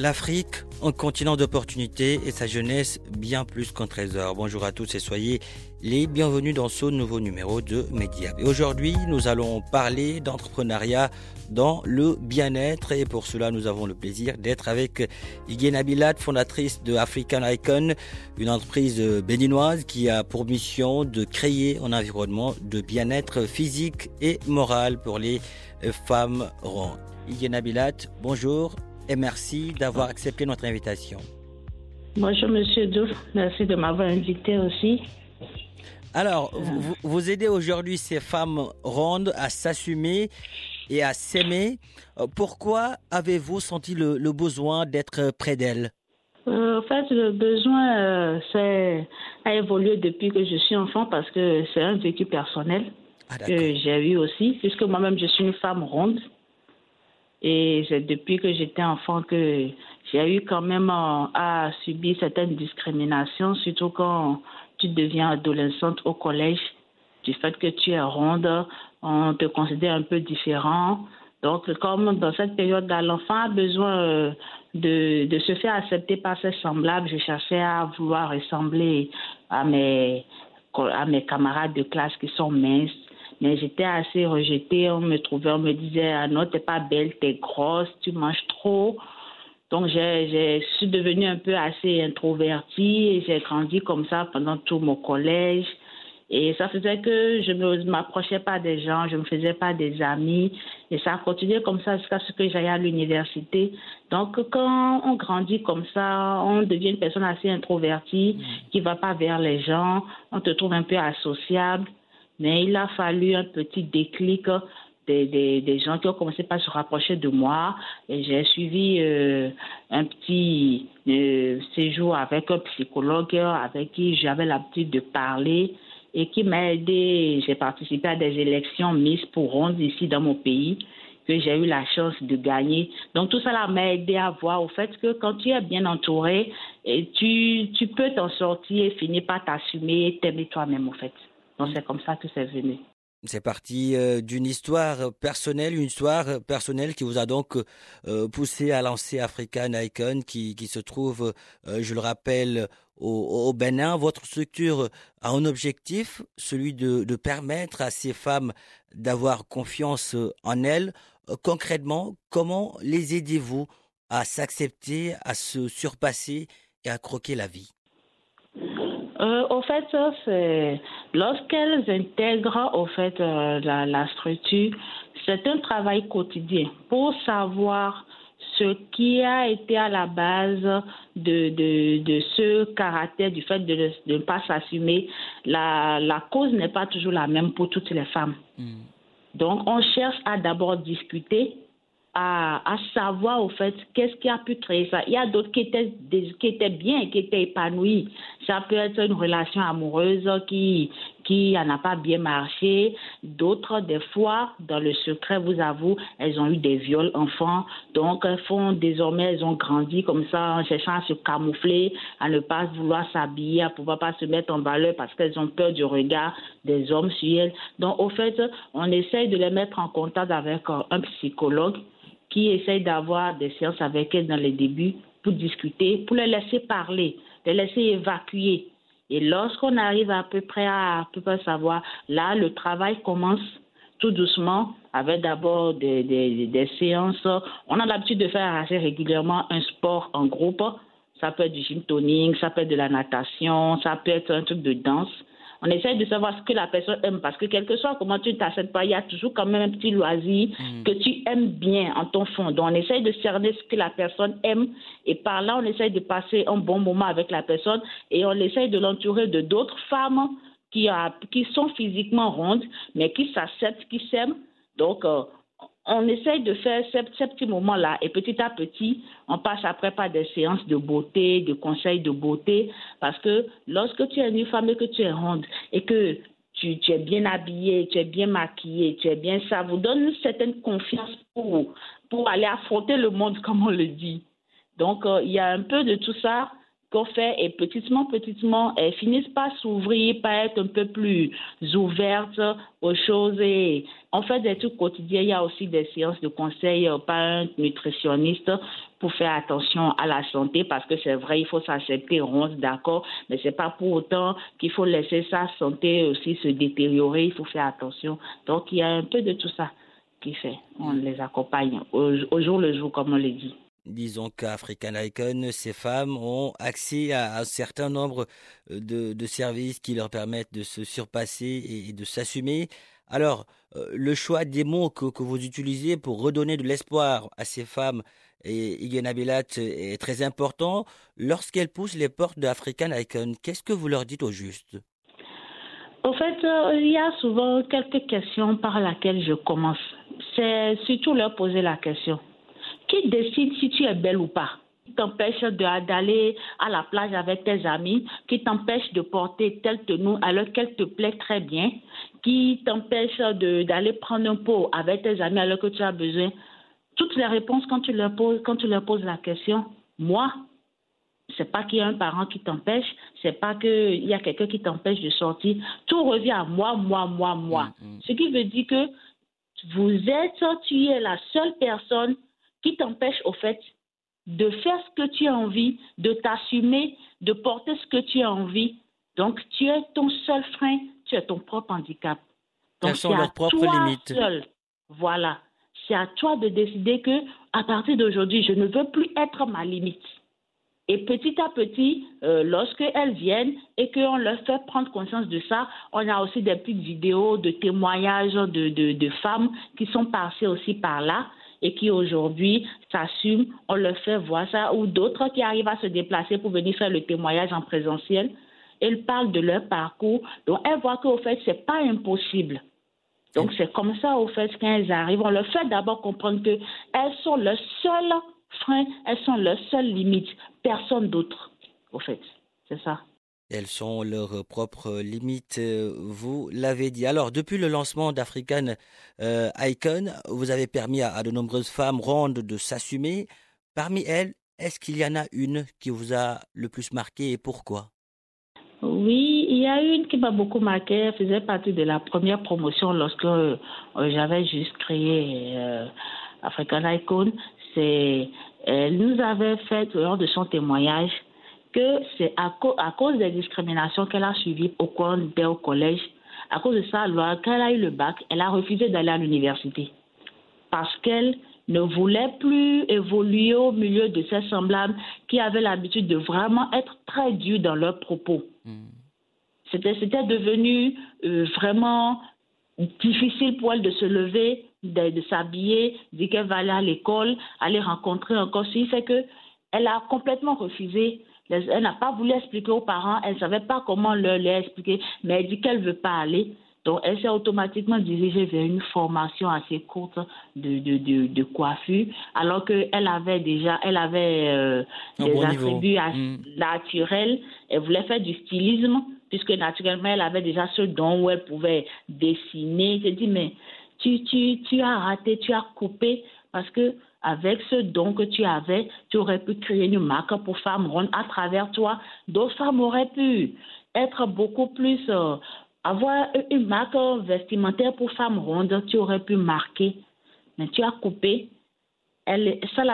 L'Afrique, un continent d'opportunités et sa jeunesse bien plus qu'un trésor. Bonjour à tous et soyez les bienvenus dans ce nouveau numéro de Mediap. Et aujourd'hui, nous allons parler d'entrepreneuriat dans le bien-être et pour cela, nous avons le plaisir d'être avec Iggy Nabilat, fondatrice de African Icon, une entreprise béninoise qui a pour mission de créer un environnement de bien-être physique et moral pour les femmes rondes. Iggy Nabilat, bonjour et merci d'avoir accepté notre invitation. Bonjour Monsieur Douf, merci de m'avoir invité aussi. Alors, vous, vous aidez aujourd'hui ces femmes rondes à s'assumer et à s'aimer. Euh, Pourquoi avez-vous senti le, le besoin d'être près d'elles? Euh, en fait, le besoin euh, c'est- a évolué depuis que je suis enfant parce que c'est un vécu personnel Ah, que j'ai eu aussi, puisque moi-même je suis une femme ronde. Et c'est depuis que j'étais enfant que j'ai eu quand même euh, à subir certaines discriminations, surtout quand tu deviens adolescente au collège, du fait que tu es ronde, on te considère un peu différent. Donc, comme dans cette période-là, l'enfant a besoin euh, de, de se faire accepter par ses semblables, je cherchais à vouloir ressembler à mes, à mes camarades de classe qui sont minces. Mais j'étais assez rejetée. On me trouvait, on me disait ah non, t'es pas belle, t'es grosse, tu manges trop. Donc, j'ai, je suis devenue un peu assez introvertie et j'ai grandi comme ça pendant tout mon collège. Et ça faisait que je ne m'approchais pas des gens, je ne me faisais pas des amis. Et ça a continué comme ça jusqu'à ce que j'aille à l'université. Donc, quand on grandit comme ça, on devient une personne assez introvertie qui ne va pas vers les gens. On te trouve un peu associable. Mais il a fallu un petit déclic des, des, gens qui ont commencé par se rapprocher de moi. Et j'ai suivi euh, un petit euh, séjour avec un psychologue avec qui j'avais l'habitude de parler et qui m'a aidé. J'ai participé à des élections Miss pour Ronde ici dans mon pays que j'ai eu la chance de gagner. Donc tout ça m'a aidé à voir au fait que quand tu es bien entouré, tu, tu peux t'en sortir et finir par t'assumer et t'aimer toi-même au fait. C'est comme ça que c'est venu. C'est parti euh, d'une histoire personnelle, une histoire personnelle qui vous a donc euh, poussé à lancer African Icon qui, qui se trouve, euh, je le rappelle, au, au Bénin. Votre structure a un objectif, celui de, permettre à ces femmes d'avoir confiance en elles. Concrètement, comment les aidez-vous à s'accepter, à se surpasser et à croquer la vie? Euh, au fait, c'est lorsqu'elles intègrent au fait euh, la, la structure, c'est un travail quotidien pour savoir ce qui a été à la base de, de, de ce caractère du fait de, ne- de ne pas s'assumer. La, la cause n'est pas toujours la même pour toutes les femmes. Donc, on cherche à d'abord discuter, à, savoir au fait qu'est-ce qui a pu créer ça. Il y a d'autres qui étaient, qui étaient bien, qui étaient épanouis. Ça peut être une relation amoureuse qui qui n'a pas bien marché. D'autres, des fois, dans le secret, vous avoue, elles ont eu des viols enfants. Donc, elles font désormais, elles ont grandi comme ça en cherchant à se camoufler, à ne pas vouloir s'habiller, à pouvoir pas se mettre en valeur parce qu'elles ont peur du regard des hommes sur elles. Donc, au fait, on essaye de les mettre en contact avec un psychologue qui essaye d'avoir des séances avec elles dans les débuts pour discuter, pour les laisser parler, les laisser évacuer. Et lorsqu'on arrive à peu près à, peu près savoir, là, le travail commence tout doucement, avec d'abord des, des, des séances. On a l'habitude de faire assez régulièrement un sport en groupe. ça peut être du gym toning, ça peut être de la natation, ça peut être un truc de danse. On essaye de savoir ce que la personne aime parce que quel que soit comment tu t'acceptes pas, il y a toujours quand même un petit loisir mm. que tu aimes bien en ton fond. Donc on essaye de cerner ce que la personne aime et par là on essaye de passer un bon moment avec la personne et on essaye de l'entourer de d'autres femmes qui, a, qui sont physiquement rondes mais qui s'acceptent, qui s'aiment. Donc euh, on essaye de faire ces, petits moments-là et petit à petit, on passe après par des séances de beauté, de conseils de beauté, parce que lorsque tu es une femme et que tu es ronde et que tu, es bien habillée, tu es bien maquillée, tu es bien ça, vous donne une certaine confiance pour, pour aller affronter le monde, comme on le dit. Donc, euh, il y a un peu de tout ça qu'on fait et petitement, petitement, elles finissent par s'ouvrir, par être un peu plus ouvertes aux choses et on fait des trucs quotidiens. Il y a aussi des séances de conseil euh, par un nutritionniste pour faire attention à la santé parce que c'est vrai, il faut s'accepter, on se d'accord, mais c'est pas pour autant qu'il faut laisser sa santé aussi se détériorer. Il faut faire attention. Donc, il y a un peu de tout ça qui fait. On les accompagne au, au jour le jour, comme on le dit. Disons qu'African Icon, ces femmes ont accès à un certain nombre euh, de, services qui leur permettent de se surpasser et, de s'assumer. Alors, euh, le choix des mots que, vous utilisez pour redonner de l'espoir à ces femmes et Iguenabilat est très important. Lorsqu'elles poussent les portes d'African Icon, qu'est-ce que vous leur dites au juste? Au fait, euh, il y a souvent quelques questions par lesquelles je commence. C'est surtout leur poser la question qui décide si tu es belle ou pas qui t'empêche d'aller à la plage avec tes amis, qui t'empêche de porter telle tenue alors qu'elle te plaît très bien, qui t'empêche d'aller prendre un pot avec tes amis alors que tu as besoin. Toutes les réponses quand tu leur poses, quand tu leur poses la question, moi, c'est pas qu'il y a un parent qui t'empêche, c'est pas qu'il y a quelqu'un qui t'empêche de sortir. Tout revient à moi, moi, moi, moi. Mm, mm. Ce qui veut dire que vous êtes, tu es la seule personne qui t'empêche au fait de faire ce que tu as envie, de t'assumer, de porter ce que tu as envie. Donc, tu es ton seul frein, tu es ton propre handicap. Donc, c'est à toi limites. Seul. Voilà. C'est à toi de décider que, à partir d'aujourd'hui, je ne veux plus être ma limite. Et petit à petit, euh, lorsqu'elles viennent et qu'on leur fait prendre conscience de ça, on a aussi des petites vidéos de témoignages de, de, de femmes qui sont passées aussi par là et qui aujourd'hui s'assument, on leur fait voir ça, ou d'autres qui arrivent à se déplacer pour venir faire le témoignage en présentiel. Elles parlent de leur parcours, donc elles voient qu'au fait, ce n'est pas impossible. Donc c'est comme ça, au fait, quand elles arrivent, on leur fait d'abord comprendre qu'elles sont le seul frein, elles sont leur seule limite, personne d'autre, au fait. C'est ça. Elles sont leurs propres limites, euh, vous l'avez dit. Alors, depuis le lancement d'African euh, Icon, vous avez permis à, de nombreuses femmes rondes de s'assumer. Parmi elles, est-ce qu'il y en a une qui vous a le plus marqué et pourquoi? Oui, il y a une qui m'a beaucoup marqué. Elle faisait partie de la première promotion lorsque euh, j'avais juste créé African Icon. Elle nous avait fait lors de son témoignage que c'est à, cause des discriminations qu'elle a suivies au cours au collège. À cause de ça, quand elle a eu le bac, elle a refusé d'aller à l'université parce qu'elle ne voulait plus évoluer au milieu de ses semblables qui avaient l'habitude de vraiment être très durs dans leurs propos. Hmm. C'était, devenu euh, vraiment difficile pour elle de se lever, de, s'habiller, dire qu'elle va aller à l'école, aller rencontrer encore. Ce qui fait qu'elle a complètement refusé elle n'a pas voulu expliquer aux parents, elle ne savait pas comment leur, expliquer, mais elle dit qu'elle ne veut pas aller. Donc, elle s'est automatiquement dirigée vers une formation assez courte de, de, de, coiffure, alors qu'elle avait déjà, elle avait euh, des attributs mm. naturels. Elle voulait faire du stylisme, puisque naturellement, elle avait déjà ce don où elle pouvait dessiner. Je dis, mais tu, tu, tu as raté, tu as coupé, parce que avec ce don que tu avais, tu aurais pu créer une marque pour femmes rondes à travers toi. D'autres femmes auraient pu être beaucoup plus, euh, avoir une marque vestimentaire pour femmes rondes, tu aurais pu marquer. Mais tu as coupé. Ça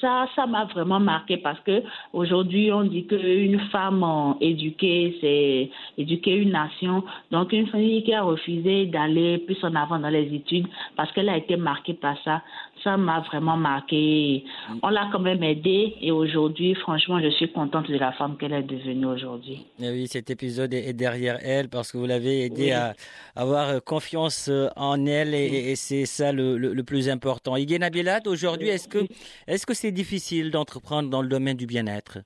ça, ça m'a vraiment marqué parce que aujourd'hui on dit qu'une femme éduquée, c'est éduquer une nation. Donc une famille qui a refusé d'aller plus en avant dans les études parce qu'elle a été marquée par ça, ça m'a vraiment marqué. On l'a quand même aidée et aujourd'hui, franchement, je suis contente de la femme qu'elle est devenue aujourd'hui. oui, cet épisode est derrière elle parce que vous l'avez aidée à avoir confiance en elle et, c'est ça le, plus important. Igué Nabilat, aujourd'hui, est-ce que est-ce que c'est difficile d'entreprendre dans le domaine du bien-être?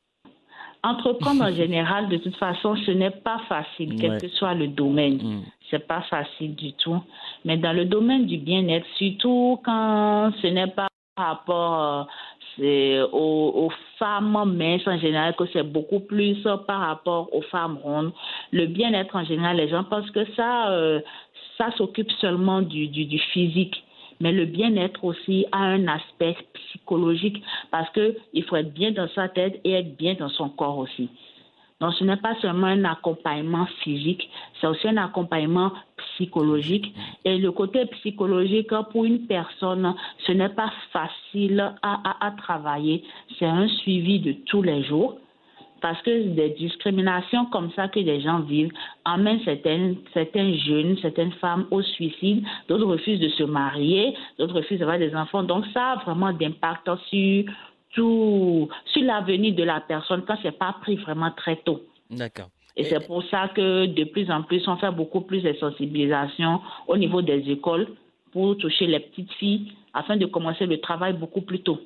Entreprendre en général, de toute façon, ce n'est pas facile, quel que soit le domaine. Mm. C'est pas facile du tout. Mais dans le domaine du bien-être, surtout quand ce n'est pas par rapport euh, aux, femmes minces en général, que c'est beaucoup plus par rapport aux femmes rondes. Le bien-être en général, les gens pensent que ça, euh, ça s'occupe seulement du, du, du physique mais le bien-être aussi a un aspect psychologique parce qu'il faut être bien dans sa tête et être bien dans son corps aussi. Donc ce n'est pas seulement un accompagnement physique, c'est aussi un accompagnement psychologique. Et le côté psychologique, pour une personne, ce n'est pas facile à, à, à travailler. C'est un suivi de tous les jours parce que des discriminations comme ça que les gens vivent amènent certaines, certains jeunes, certaines femmes au suicide, d'autres refusent de se marier, d'autres refusent d'avoir des enfants. Donc ça a vraiment d'impact sur tout, sur l'avenir de la personne quand c'est pas pris vraiment très tôt. D'accord. Et, c'est pour ça que de plus en plus, on fait beaucoup plus de sensibilisation au niveau des écoles pour toucher les petites filles afin de commencer le travail beaucoup plus tôt.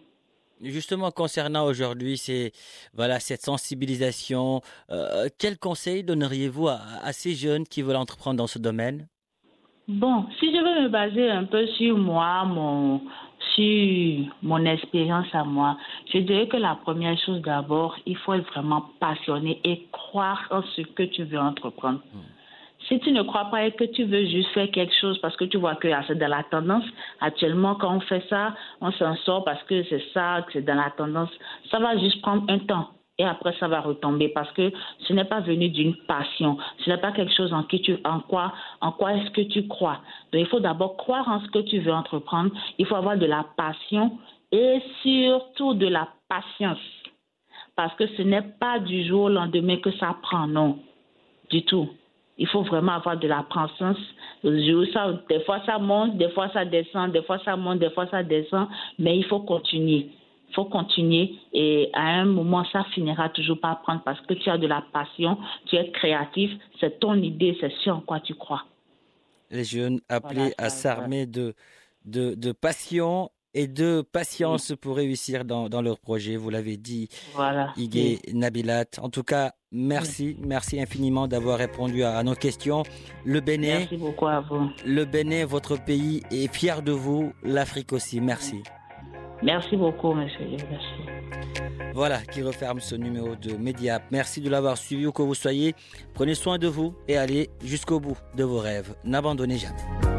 Justement, concernant aujourd'hui c'est voilà cette sensibilisation, euh, quel conseil donneriez-vous à, ces jeunes qui veulent entreprendre dans ce domaine? Bon, si je veux me baser un peu sur moi, mon sur mon expérience à moi, je dirais que la première chose d'abord, il faut être vraiment passionné et croire en ce que tu veux entreprendre. Hmm. Si tu ne crois pas et que tu veux juste faire quelque chose parce que tu vois que c'est dans la tendance, actuellement, quand on fait ça, on s'en sort parce que c'est ça, que c'est dans la tendance, ça va juste prendre un temps. Et après, ça va retomber parce que ce n'est pas venu d'une passion. Ce n'est pas quelque chose en qui tu, en quoi, en quoi est-ce que tu crois. Donc, il faut d'abord croire en ce que tu veux entreprendre. Il faut avoir de la passion et surtout de la patience. Parce que ce n'est pas du jour au lendemain que ça prend, non. Du tout. Il faut vraiment avoir de la des fois ça monte, des fois ça descend, des fois ça monte, des fois ça descend, mais il faut continuer. Il faut continuer et à un moment, ça finira toujours par prendre parce que tu as de la passion, tu es créatif, c'est ton idée, c'est ce en quoi tu crois. Les jeunes appelés à s'armer de, de, de passion et de patience pour réussir dans, dans leur projet. Vous l'avez dit, voilà. Igué Nabilat. En tout cas, merci, merci infiniment d'avoir répondu à, nos questions. Le Bénin, merci beaucoup à vous. Le Bénin, votre pays, est fier de vous. L'Afrique aussi. Merci. Merci beaucoup, monsieur. Merci. Voilà qui referme ce numéro de Média. Merci de l'avoir suivi où que vous soyez. Prenez soin de vous et allez jusqu'au bout de vos rêves. N'abandonnez jamais.